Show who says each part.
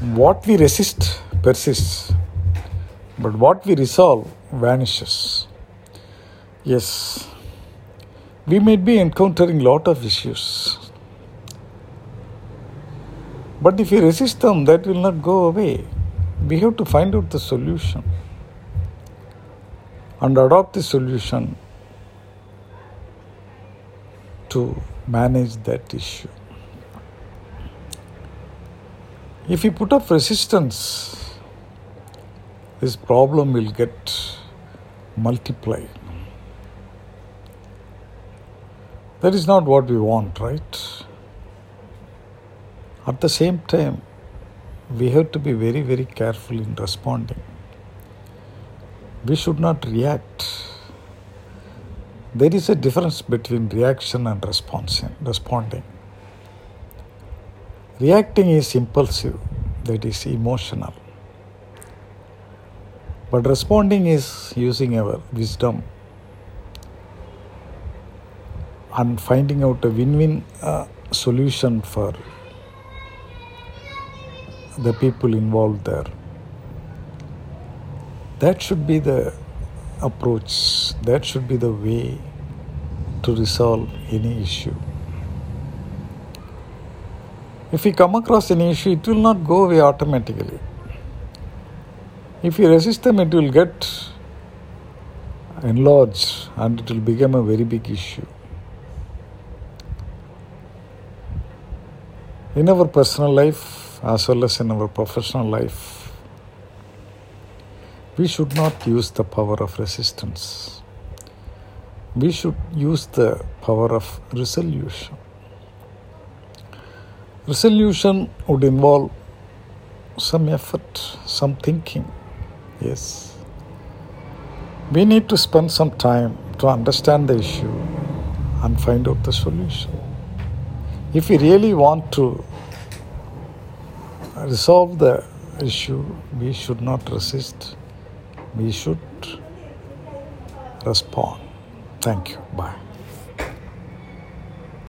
Speaker 1: What we resist persists, but what we resolve vanishes. Yes, we may be encountering lot of issues, but if we resist them, that will not go away. We have to find out the solution and adopt the solution to manage that issue. If we put up resistance, this problem will get multiplied. That is not what we want, right? At the same time, we have to be very, very careful in responding. We should not react. There is a difference between reaction and responding. responding. Reacting is impulsive, that is emotional. But responding is using our wisdom and finding out a win win uh, solution for the people involved there. That should be the approach, that should be the way to resolve any issue. If we come across any issue, it will not go away automatically. If you resist them, it will get enlarged and it will become a very big issue. In our personal life, as well as in our professional life, we should not use the power of resistance. We should use the power of resolution. Resolution would involve some effort, some thinking. Yes. We need to spend some time to understand the issue and find out the solution. If we really want to resolve the issue, we should not resist, we should respond. Thank you. Bye.